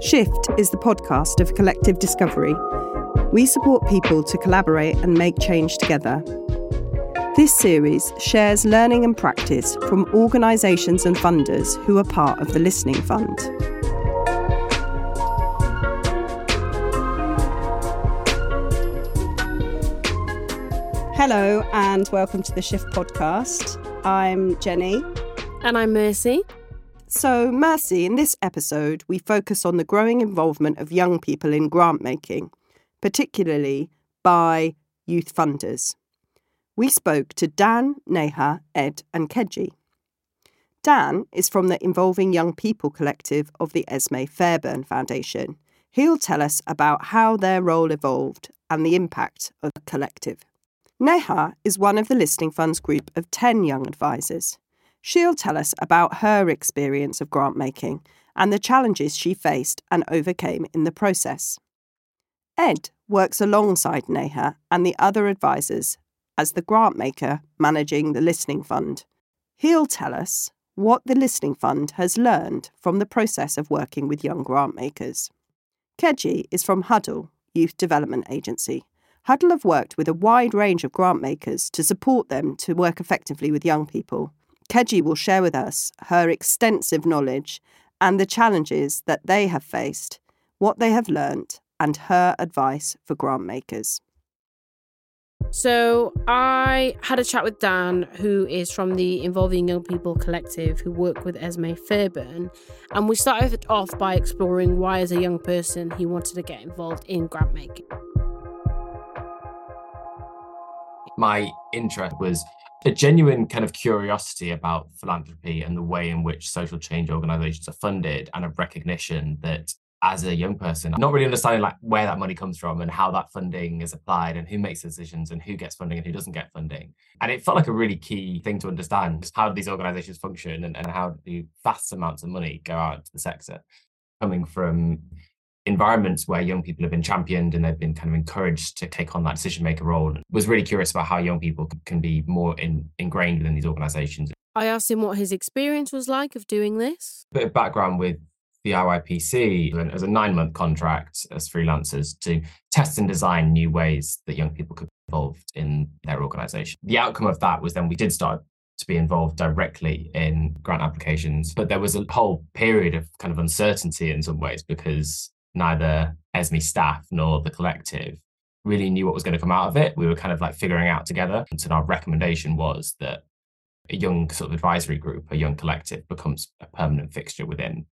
Shift is the podcast of collective discovery. We support people to collaborate and make change together. This series shares learning and practice from organisations and funders who are part of the Listening Fund. Hello, and welcome to the Shift podcast. I'm Jenny. And I'm Mercy. So, Mercy, in this episode, we focus on the growing involvement of young people in grant making, particularly by youth funders. We spoke to Dan, Neha, Ed, and Keji. Dan is from the Involving Young People collective of the Esmee Fairbairn Foundation. He'll tell us about how their role evolved and the impact of the collective. Neha is one of the Listening Fund's group of 10 young advisors. She'll tell us about her experience of grant making and the challenges she faced and overcame in the process. Ed works alongside Neha and the other advisors as the grant maker managing the Listening Fund. He'll tell us what the Listening Fund has learned from the process of working with young grant makers. Keji is from Hudl, Youth Development Agency. Hudl have worked with a wide range of grant makers to support them to work effectively with young people. Keji will share with us her extensive knowledge and the challenges that they have faced, what they have learnt, and her advice for grant makers. So, I had a chat with Dan, who is from the Involving Young People Collective, who work with Esmee Fairbairn. And we started off by exploring why, as a young person, he wanted to get involved in grant making. My interest was a genuine kind of curiosity about philanthropy and the way in which social change organizations are funded and a recognition that as a young person not really understanding like where that money comes from and how that funding is applied and who makes decisions and who gets funding and who doesn't get funding. And it felt like a really key thing to understand how these organizations function and, and how do vast amounts of money go out to the sector coming from environments where young people have been championed and they've been kind of encouraged to take on that decision maker role was really curious about how young people can be more in, ingrained within these organizations I asked him what his experience was like of doing this. A bit of background with the IYPC as a nine month contract as freelancers to test and design new ways that young people could be involved in their organization. The outcome of that was then we did start to be involved directly in grant applications, but there was a whole period of kind of uncertainty in some ways because neither Esmee staff nor the collective really knew what was going to come out of it. We were kind of like figuring out together. And so our recommendation was that a young sort of advisory group, a young collective becomes a permanent fixture within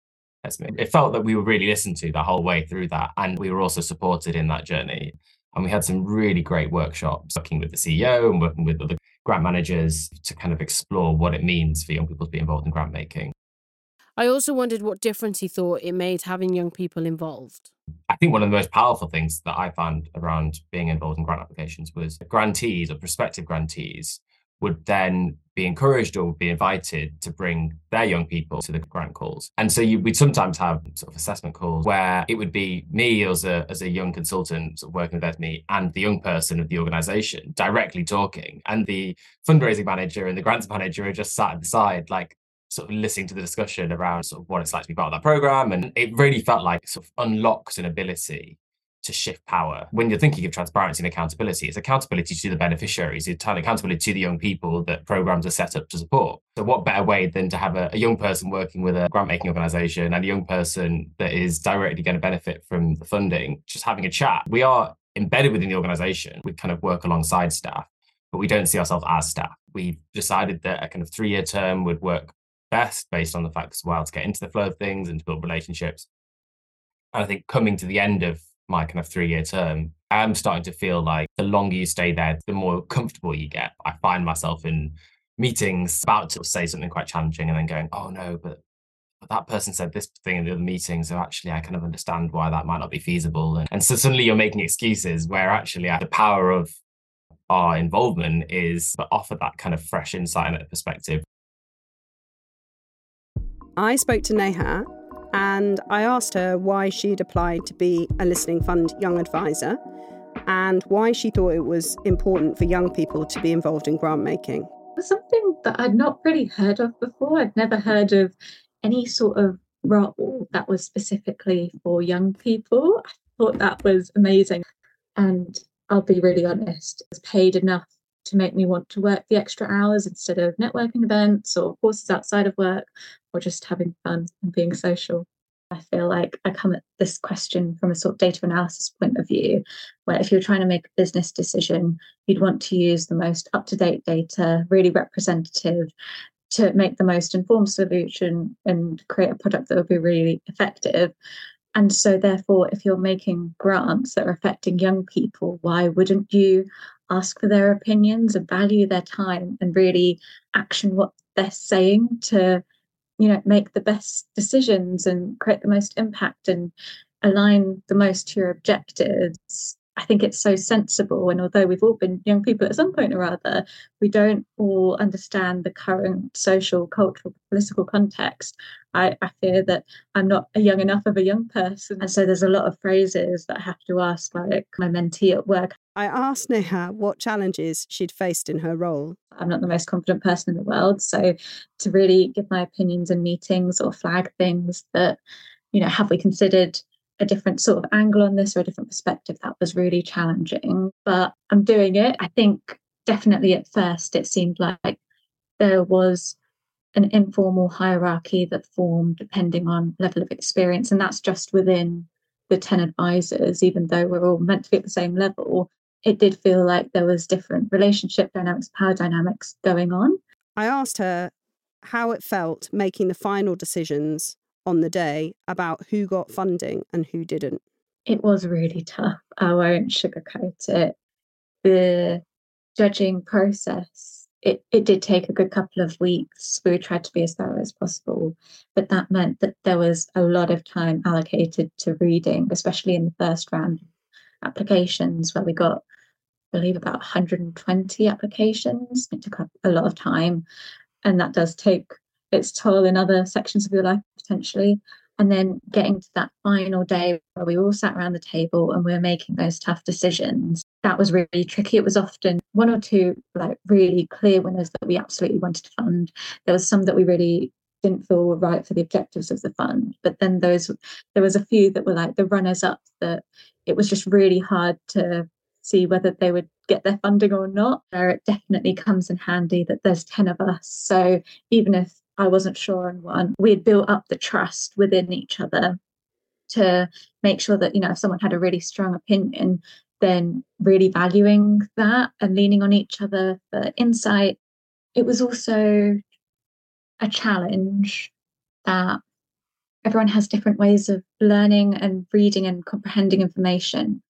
Esmee. It felt that we were really listened to the whole way through that. And we were also supported in that journey. And we had some really great workshops working with the CEO and working with other grant managers to kind of explore what it means for young people to be involved in grant making. I also wondered what difference he thought it made having young people involved. I think one of the most powerful things that I found around being involved in grant applications was grantees or prospective grantees would then be encouraged or be invited to bring their young people to the grant calls. And so you, we'd sometimes have sort of assessment calls where it would be me as a, as a young consultant sort of working with Esmee and the young person of the organization directly talking. And the fundraising manager and the grants manager are just sat at the side, like sort of listening to the discussion around sort of what it's like to be part of that program. And it really felt like sort of unlocks an ability to shift power. When you're thinking of transparency and accountability, it's accountability to the beneficiaries, it's accountability to the young people that programs are set up to support. So, what better way than to have a, a young person working with a grant making organization and a young person that is directly going to benefit from the funding, just having a chat? We are embedded within the organization. We kind of work alongside staff, but we don't see ourselves as staff. We've decided that a kind of three year term would work best based on the fact as well to get into the flow of things and to build relationships. And I think coming to the end of my kind of three year term, I'm starting to feel like the longer you stay there, the more comfortable you get. I find myself in meetings about to say something quite challenging and then going, oh no, but, but that person said this thing in the other meeting. So actually, I kind of understand why that might not be feasible. And, and so suddenly you're making excuses where actually uh, the power of our involvement is to offer that kind of fresh insight and perspective. I spoke to Neha and I asked her why she'd applied to be a Listening Fund Young Advisor and why she thought it was important for young people to be involved in grant making. Something that I'd not really heard of before. I'd never heard of any sort of role that was specifically for young people. I thought that was amazing. And I'll be really honest, I was paid enough to make me want to work the extra hours instead of networking events or courses outside of work or just having fun and being social. I feel like I come at this question from a sort of data analysis point of view, where if you're trying to make a business decision, you'd want to use the most up to date data, really representative, to make the most informed solution and create a product that will be really effective. And so, therefore, if you're making grants that are affecting young people, why wouldn't you ask for their opinions and value their time and really action what they're saying to, you know, make the best decisions and create the most impact and align the most to your objectives? I think it's so sensible. And although we've all been young people at some point or other, we don't all understand the current social, cultural, political context. I, I fear that I'm not a young enough of a young person. And so there's a lot of phrases that I have to ask, like my mentee at work. I asked Neha what challenges she'd faced in her role. I'm not the most confident person in the world. So to really give my opinions in meetings or flag things that, you know, have we considered a different sort of angle on this or a different perspective. That was really challenging, but I'm doing it. I think definitely at first it seemed like there was an informal hierarchy that formed depending on level of experience, and that's just within the 10 advisors, even though we're all meant to be at the same level. It did feel like there was different relationship dynamics, power dynamics going on. I asked her how it felt making the final decisions on the day about who got funding and who didn't? It was really tough. I won't sugarcoat it. The judging process, it, it did take a good couple of weeks. We tried to be as thorough as possible, but that meant that there was a lot of time allocated to reading, especially in the first round applications where we got believe about 120 applications. It took up a lot of time. And that does take its toll in other sections of your life potentially. And then getting to that final day where we all sat around the table and we were making those tough decisions, that was really tricky. It was often one or two like really clear winners that we absolutely wanted to fund. There was some that we really didn't feel were right for the objectives of the fund. But then those there was a few that were like the runners up that it was just really hard to see whether they would get their funding or not. It definitely comes in handy that there's 10 of us. So even if I wasn't sure on one. We had built up the trust within each other to make sure that, you know, if someone had a really strong opinion, then really valuing that and leaning on each other for insight. It was also a challenge that everyone has different ways of learning and reading and comprehending information.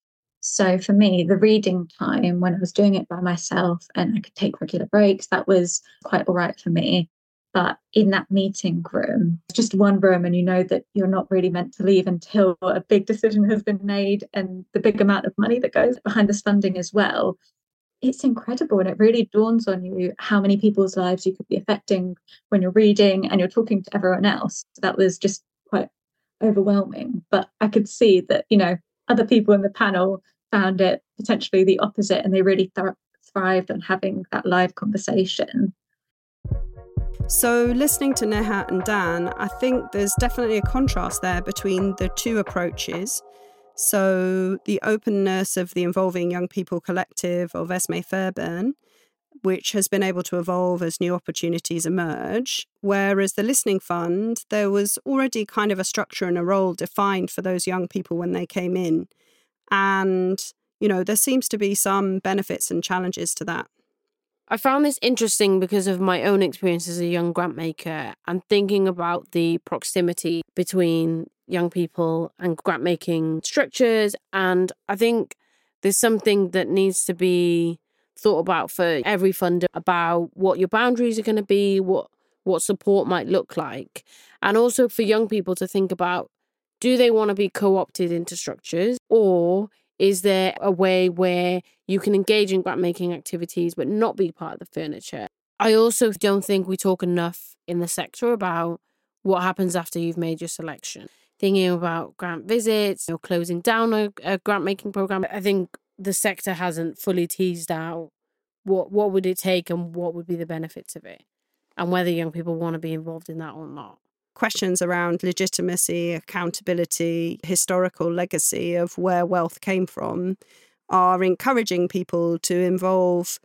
So for me, the reading time when I was doing it by myself and I could take regular breaks, that was quite all right for me. But in that meeting room, just one room, and you know that you're not really meant to leave until a big decision has been made and the big amount of money that goes behind this funding as well. It's incredible, and it really dawns on you how many people's lives you could be affecting when you're reading and you're talking to everyone else. That was just quite overwhelming. But I could see that, you know, other people in the panel found it potentially the opposite and they really th- thrived on having that live conversation. So, listening to Neha and Dan, I think there's definitely a contrast there between the two approaches. So, the openness of the Involving Young People Collective of Esmee Fairbairn, which has been able to evolve as new opportunities emerge. Whereas the Listening Fund, there was already kind of a structure and a role defined for those young people when they came in. And, you know, there seems to be some benefits and challenges to that. I found this interesting because of my own experience as a young grant maker and thinking about the proximity between young people and grant making structures. And I think there's something that needs to be thought about for every funder about what your boundaries are going to be, what what support might look like, and also for young people to think about do they want to be co-opted into structures or is there a way where you can engage in grant making activities but not be part of the furniture? I also don't think we talk enough in the sector about what happens after you've made your selection. Thinking about grant visits or closing down a, a grant making program, I think the sector hasn't fully teased out what what would it take and what would be the benefits of it, and whether young people want to be involved in that or not. Questions around legitimacy, accountability, historical legacy of where wealth came from are encouraging people to involve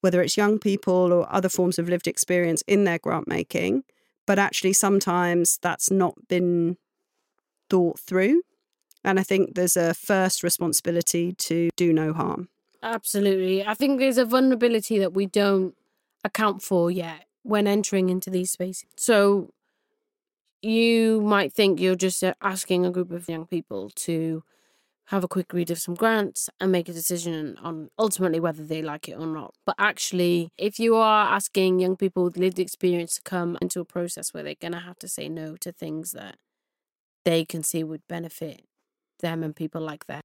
whether it's young people or other forms of lived experience in their grant making. But actually, sometimes that's not been thought through. And I think there's a first responsibility to do no harm. Absolutely. I think there's a vulnerability that we don't account for yet when entering into these spaces. So you might think you're just uh, asking a group of young people to have a quick read of some grants and make a decision on ultimately whether they like it or not. But actually, if you are asking young people with lived experience to come into a process where they're going to have to say no to things that they can see would benefit them and people like that,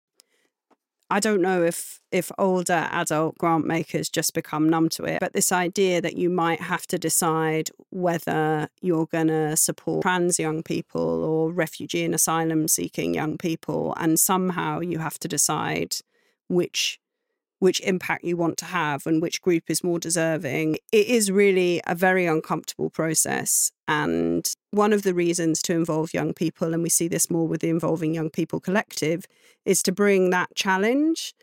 I don't know if if older adult grant makers just become numb to it, but this idea that you might have to decide whether you're going to support trans young people or refugee and asylum seeking young people, and somehow you have to decide which which impact you want to have and which group is more deserving. It is really a very uncomfortable process. And one of the reasons to involve young people, and we see this more with the Involving Young People Collective, is to bring that challenge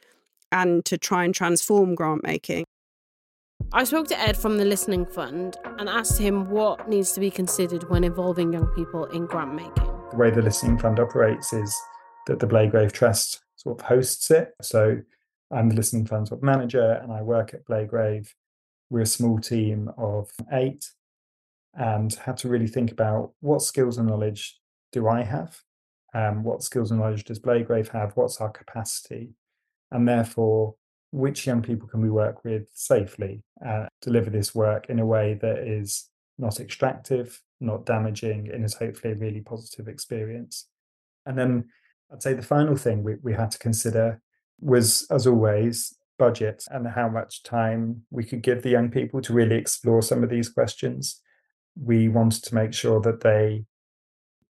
and to try and transform grant making. I spoke to Ed from the Listening Fund and asked him what needs to be considered when involving young people in grant making. The way the Listening Fund operates is that the Blagrave Trust sort of hosts it. So I'm the Listening Fund's manager and I work at Blagrave. We're a small team of eight and had to really think about what skills and knowledge do I have? Um, what skills and knowledge does Blagrave have? What's our capacity? And therefore, which young people can we work with safely, uh, deliver this work in a way that is not extractive, not damaging, and is hopefully a really positive experience. And then I'd say the final thing we, we had to consider was, as always, budget and how much time we could give the young people to really explore some of these questions. We wanted to make sure that they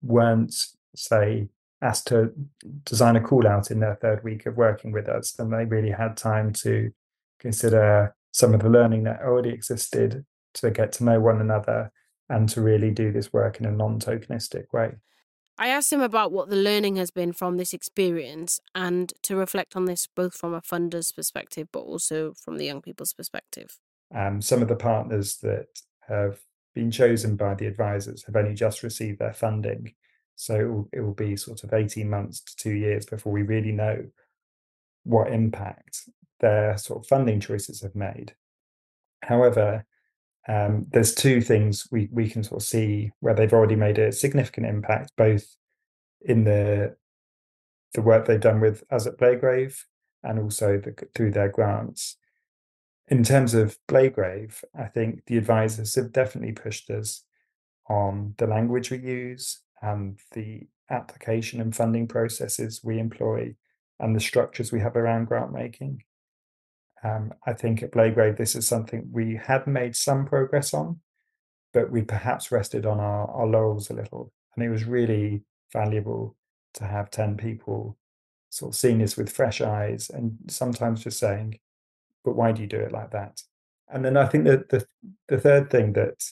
weren't, say, asked to design a call out in their third week of working with us, and they really had time to consider some of the learning that already existed to get to know one another and to really do this work in a non tokenistic way. I asked him about what the learning has been from this experience and to reflect on this both from a funder's perspective but also from the young people's perspective. Um, some of the partners that have been chosen by the advisors have only just received their funding. So it will, it will be sort of 18 months to two years before we really know what impact their sort of funding choices have made. However, um, there's two things we, we can sort of see where they've already made a significant impact, both in the the work they've done with us at Blagrave and also the, through their grants. In terms of Blagrave, I think the advisors have definitely pushed us on the language we use and the application and funding processes we employ and the structures we have around grant making. Um, I think at Blagrave, this is something we had made some progress on, but we perhaps rested on our, our laurels a little. And it was really valuable to have 10 people sort of seeing this with fresh eyes and sometimes just saying, but why do you do it like that? And then I think that the, the third thing that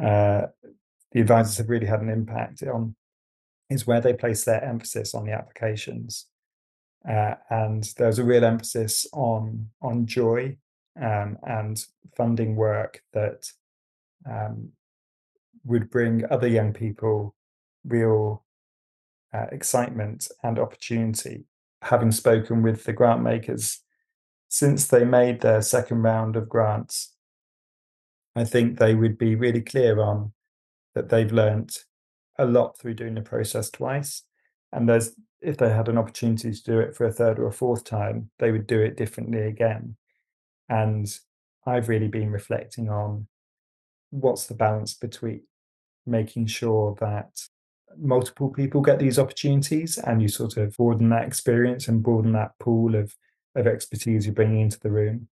uh, the advisors have really had an impact on is where they place their emphasis on the applications. Uh, and there's a real emphasis on on joy um, and funding work that um, would bring other young people real uh, excitement and opportunity. Having spoken with the grant makers since they made their second round of grants, I think they would be really clear on that they've learnt a lot through doing the process twice. And there's if they had an opportunity to do it for a third or a fourth time, they would do it differently again. And I've really been reflecting on what's the balance between making sure that multiple people get these opportunities and you sort of broaden that experience and broaden that pool of, of expertise you're bringing into the room,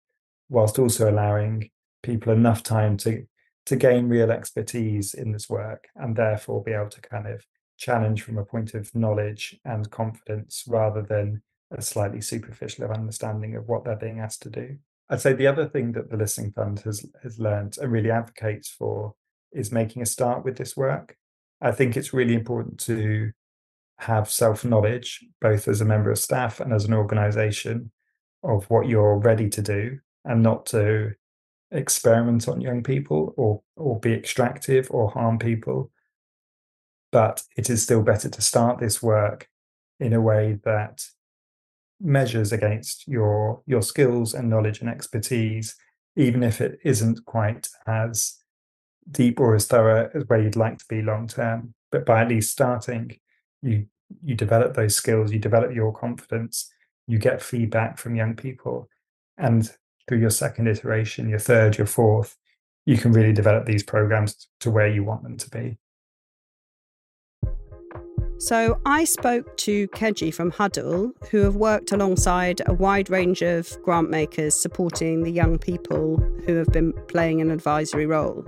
whilst also allowing people enough time to to gain real expertise in this work and therefore be able to kind of challenge from a point of knowledge and confidence rather than a slightly superficial understanding of what they're being asked to do. I'd say the other thing that the Listening Fund has has learned and really advocates for is making a start with this work. I think it's really important to have self knowledge, both as a member of staff and as an organization, of what you're ready to do and not to experiment on young people or or be extractive or harm people. But it is still better to start this work in a way that measures against your your skills and knowledge and expertise even if it isn't quite as deep or as thorough as where you'd like to be long term. But by at least starting you you develop those skills you develop your confidence you get feedback from young people and through your second iteration your third your fourth you can really develop these programs to where you want them to be so I spoke to Keji from Hudl, who have worked alongside a wide range of grant makers supporting the young people who have been playing an advisory role.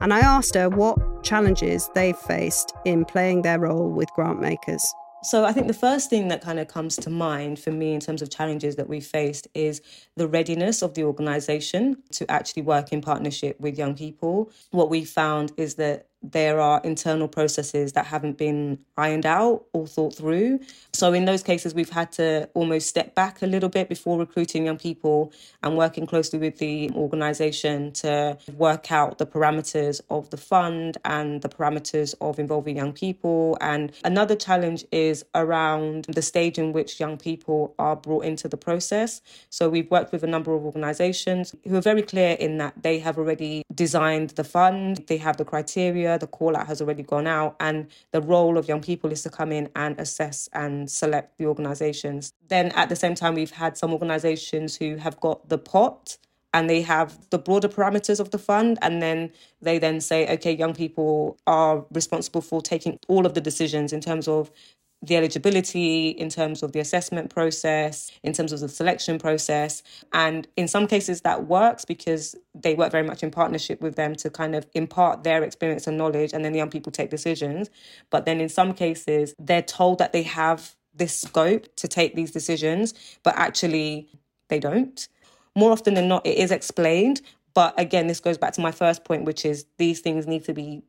And I asked her what challenges they've faced in playing their role with grant makers. So I think the first thing that kind of comes to mind for me in terms of challenges that we faced is the readiness of the organisation to actually work in partnership with young people. What we found is that there are internal processes that haven't been ironed out or thought through. So, in those cases, we've had to almost step back a little bit before recruiting young people and working closely with the organisation to work out the parameters of the fund and the parameters of involving young people. And another challenge is around the stage in which young people are brought into the process. So, we've worked with a number of organisations who are very clear in that they have already designed the fund, they have the criteria the call out has already gone out, and the role of young people is to come in and assess and select the organizations. Then at the same time, we've had some organizations who have got the pot and they have the broader parameters of the fund and then they then say okay young people are responsible for taking all of the decisions in terms of the eligibility, in terms of the assessment process, in terms of the selection process. And in some cases, that works because they work very much in partnership with them to kind of impart their experience and knowledge, and then the young people take decisions. But then in some cases, they're told that they have this scope to take these decisions, but actually they don't. More often than not, it is explained. But again, this goes back to my first point, which is these things need to be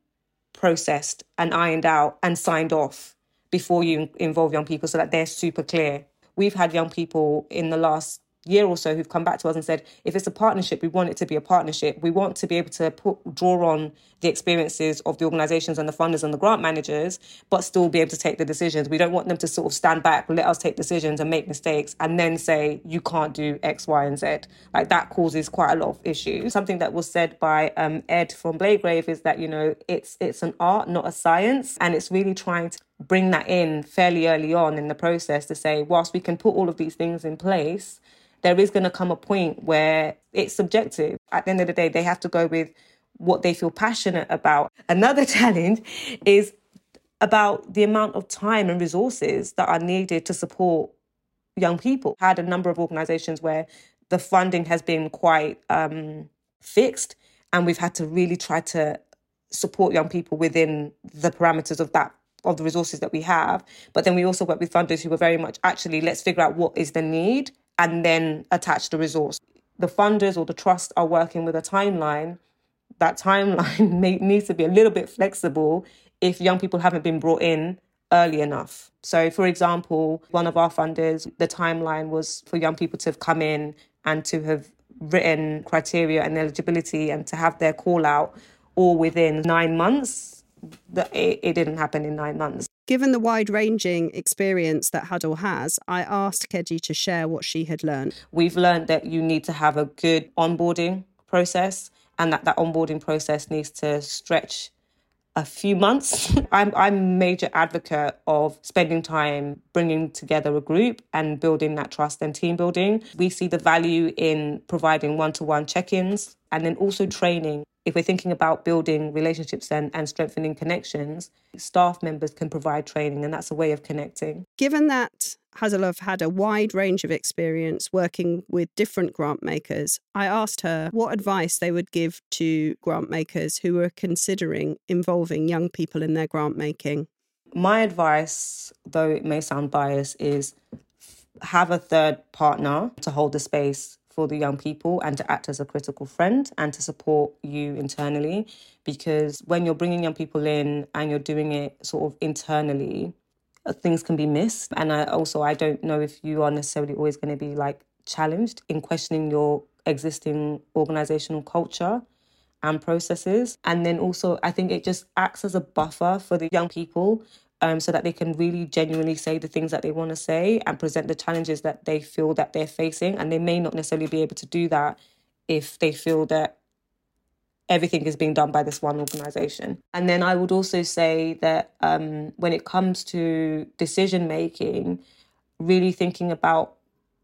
processed and ironed out and signed off before you involve young people so that they're super clear. We've had young people in the last year or so who've come back to us and said, if it's a partnership, we want it to be a partnership. We want to be able to put, draw on the experiences of the organisations and the funders and the grant managers, but still be able to take the decisions. We don't want them to sort of stand back, let us take decisions and make mistakes, and then say, you can't do X, Y, and Z. Like that causes quite a lot of issues. Something that was said by um, Ed from Blagrave is that, you know, it's it's an art, not a science. And it's really trying to bring that in fairly early on in the process to say, whilst we can put all of these things in place, there is going to come a point where it's subjective. At the end of the day, they have to go with what they feel passionate about. Another challenge is about the amount of time and resources that are needed to support young people. I had a number of organizations where the funding has been quite um, fixed, and we've had to really try to support young people within the parameters of that of the resources that we have. But then we also work with funders who are very much actually let's figure out what is the need and then attach the resource. The funders or the trust are working with a timeline. That timeline may, needs to be a little bit flexible if young people haven't been brought in early enough. So, for example, one of our funders, the timeline was for young people to have come in and to have written criteria and eligibility and to have their call out all within nine months. It, it didn't happen in nine months. Given the wide ranging experience that Hudl has, I asked Keji to share what she had learned. We've learned that you need to have a good onboarding process and that that onboarding process needs to stretch a few months. I'm I'm a major advocate of spending time bringing together a group and building that trust and team building. We see the value in providing one-to-one check-ins and then also training if we're thinking about building relationships and, and strengthening connections, staff members can provide training, and that's a way of connecting. Given that Hudl had a wide range of experience working with different grant makers, I asked her what advice they would give to grant makers who were considering involving young people in their grant making. My advice, though it may sound biased, is have a third partner to hold the space for the young people and to act as a critical friend and to support you internally. Because when you're bringing young people in and you're doing it sort of internally, uh, things can be missed. And I also, I don't know if you are necessarily always going to be like challenged in questioning your existing organizational culture and processes. And then also, I think it just acts as a buffer for the young people um, so that they can really genuinely say the things that they want to say and present the challenges that they feel that they're facing. And they may not necessarily be able to do that if they feel that everything is being done by this one organization. And then I would also say that um, when it comes to decision making, really thinking about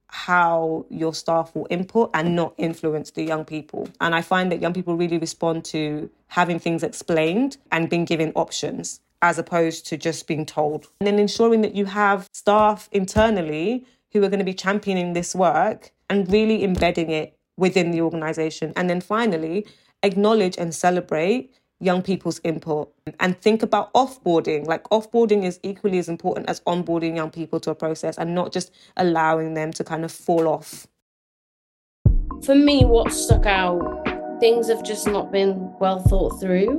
how your staff will input and not influence the young people. And I find that young people really respond to having things explained and being given options as opposed to just being told. And then ensuring that you have staff internally who are going to be championing this work and really embedding it within the organization. And then finally, acknowledge and celebrate young people's input and think about offboarding. Like offboarding is equally as important as onboarding young people to a process and not just allowing them to kind of fall off. For me, what stuck out, things have just not been well thought through.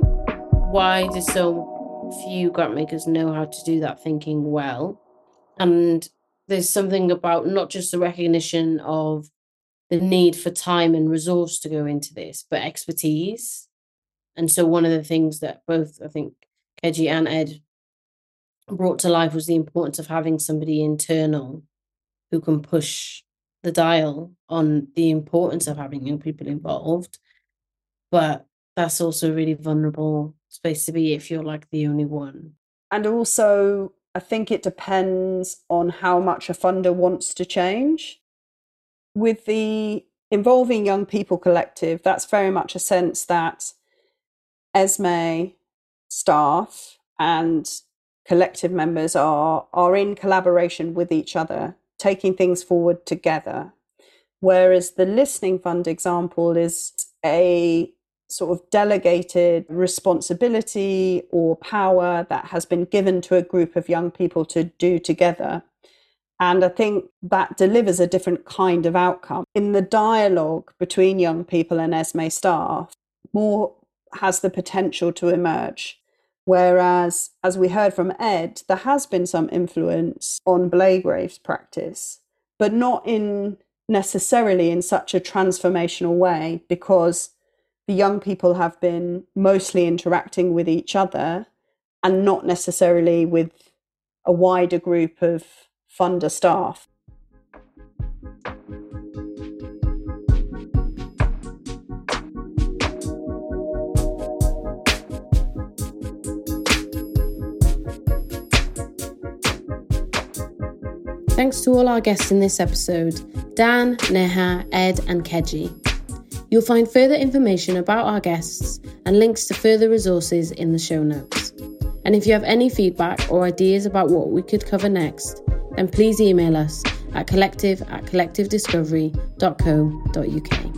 Why do so few grant makers know how to do that thinking well? And there's something about not just the recognition of the need for time and resource to go into this, but expertise and so one of the things that both I think Keji and Ed brought to life was the importance of having somebody internal who can push the dial on the importance of having young people involved. But that's also a really vulnerable space to be if you're like the only one. And also, I think it depends on how much a funder wants to change. With the Involving Young People Collective, that's very much a sense that Esmee staff and collective members are are in collaboration with each other, taking things forward together. Whereas the listening fund example is a sort of delegated responsibility or power that has been given to a group of young people to do together. And I think that delivers a different kind of outcome. In the dialogue between young people and Esmee staff, more has the potential to emerge. Whereas, as we heard from Ed, there has been some influence on Blagrave's practice, but not in necessarily in such a transformational way because the young people have been mostly interacting with each other and not necessarily with a wider group of funder staff. Thanks to all our guests in this episode Dan, Neha, Ed, and Keji. You'll find further information about our guests and links to further resources in the show notes. And if you have any feedback or ideas about what we could cover next, then please email us at collective at collectivediscovery.co.uk.